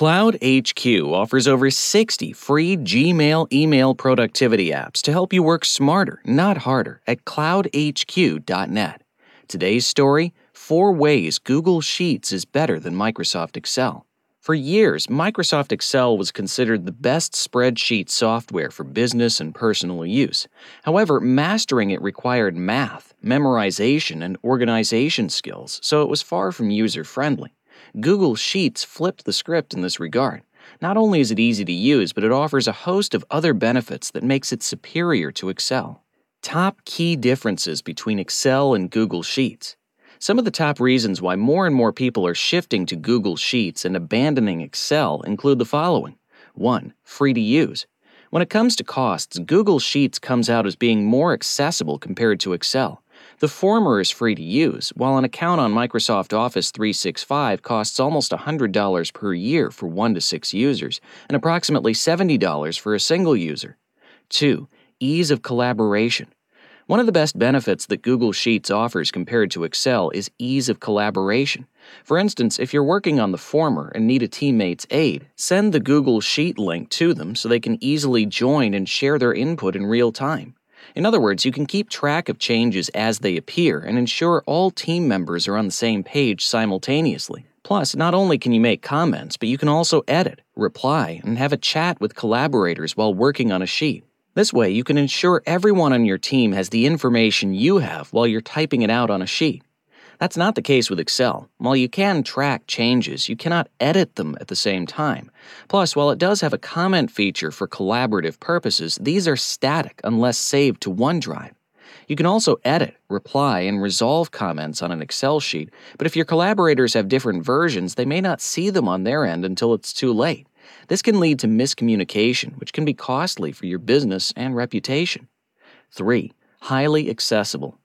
Cloud HQ offers over 60 free Gmail email productivity apps to help you work smarter, not harder, at cloudhq.net. Today's story Four Ways Google Sheets is Better Than Microsoft Excel. For years, Microsoft Excel was considered the best spreadsheet software for business and personal use. However, mastering it required math, memorization, and organization skills, so it was far from user friendly. Google Sheets flipped the script in this regard. Not only is it easy to use, but it offers a host of other benefits that makes it superior to Excel. Top key differences between Excel and Google Sheets. Some of the top reasons why more and more people are shifting to Google Sheets and abandoning Excel include the following 1. Free to use. When it comes to costs, Google Sheets comes out as being more accessible compared to Excel. The former is free to use, while an account on Microsoft Office 365 costs almost $100 per year for 1 to 6 users and approximately $70 for a single user. 2. Ease of collaboration. One of the best benefits that Google Sheets offers compared to Excel is ease of collaboration. For instance, if you're working on the former and need a teammate's aid, send the Google Sheet link to them so they can easily join and share their input in real time. In other words, you can keep track of changes as they appear and ensure all team members are on the same page simultaneously. Plus, not only can you make comments, but you can also edit, reply, and have a chat with collaborators while working on a sheet. This way, you can ensure everyone on your team has the information you have while you're typing it out on a sheet. That's not the case with Excel. While you can track changes, you cannot edit them at the same time. Plus, while it does have a comment feature for collaborative purposes, these are static unless saved to OneDrive. You can also edit, reply, and resolve comments on an Excel sheet, but if your collaborators have different versions, they may not see them on their end until it's too late. This can lead to miscommunication, which can be costly for your business and reputation. 3. Highly accessible.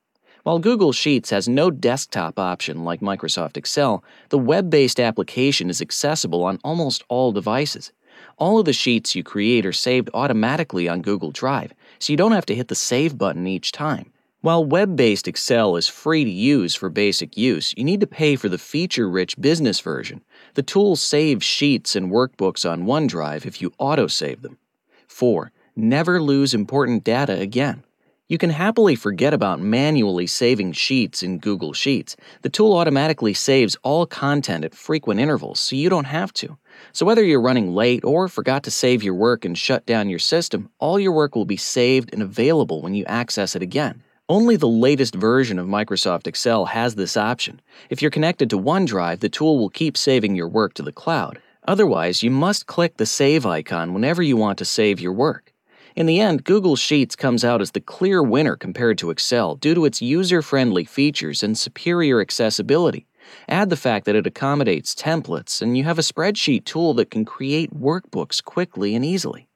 While Google Sheets has no desktop option like Microsoft Excel, the web based application is accessible on almost all devices. All of the sheets you create are saved automatically on Google Drive, so you don't have to hit the Save button each time. While web based Excel is free to use for basic use, you need to pay for the feature rich business version. The tool saves sheets and workbooks on OneDrive if you autosave them. 4. Never lose important data again. You can happily forget about manually saving sheets in Google Sheets. The tool automatically saves all content at frequent intervals, so you don't have to. So, whether you're running late or forgot to save your work and shut down your system, all your work will be saved and available when you access it again. Only the latest version of Microsoft Excel has this option. If you're connected to OneDrive, the tool will keep saving your work to the cloud. Otherwise, you must click the Save icon whenever you want to save your work. In the end, Google Sheets comes out as the clear winner compared to Excel due to its user friendly features and superior accessibility. Add the fact that it accommodates templates, and you have a spreadsheet tool that can create workbooks quickly and easily.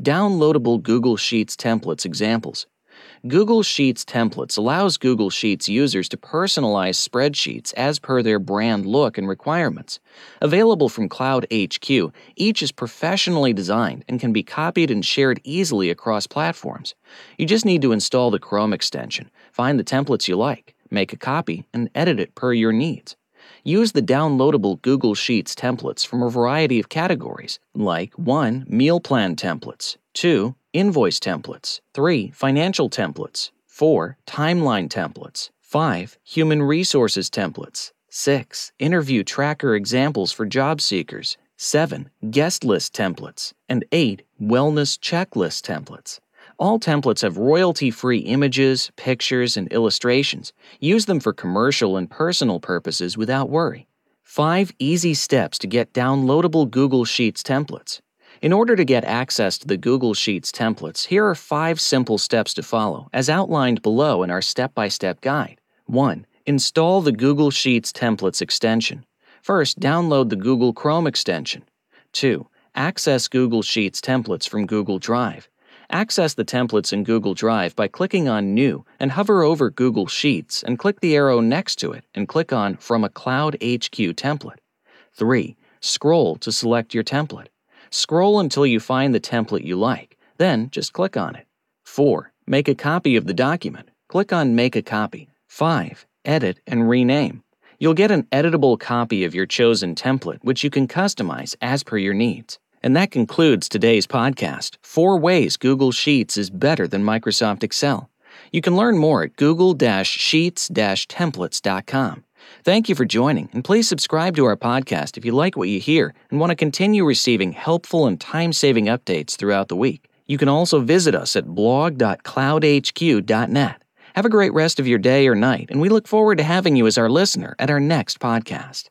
Downloadable Google Sheets templates examples. Google Sheets templates allows Google Sheets users to personalize spreadsheets as per their brand look and requirements. Available from Cloud HQ, each is professionally designed and can be copied and shared easily across platforms. You just need to install the Chrome extension, find the templates you like, make a copy, and edit it per your needs. Use the downloadable Google Sheets templates from a variety of categories, like 1. Meal plan templates, 2 invoice templates, 3. financial templates, 4. timeline templates, 5. human resources templates, 6. interview tracker examples for job seekers, 7. guest list templates, and 8. wellness checklist templates. All templates have royalty free images, pictures, and illustrations. Use them for commercial and personal purposes without worry. 5 easy steps to get downloadable Google Sheets templates. In order to get access to the Google Sheets templates, here are five simple steps to follow, as outlined below in our step by step guide. 1. Install the Google Sheets templates extension. First, download the Google Chrome extension. 2. Access Google Sheets templates from Google Drive. Access the templates in Google Drive by clicking on New and hover over Google Sheets and click the arrow next to it and click on From a Cloud HQ template. 3. Scroll to select your template. Scroll until you find the template you like, then just click on it. 4. Make a copy of the document. Click on Make a Copy. 5. Edit and rename. You'll get an editable copy of your chosen template, which you can customize as per your needs. And that concludes today's podcast Four Ways Google Sheets is Better Than Microsoft Excel. You can learn more at google sheets templates.com. Thank you for joining, and please subscribe to our podcast if you like what you hear and want to continue receiving helpful and time saving updates throughout the week. You can also visit us at blog.cloudhq.net. Have a great rest of your day or night, and we look forward to having you as our listener at our next podcast.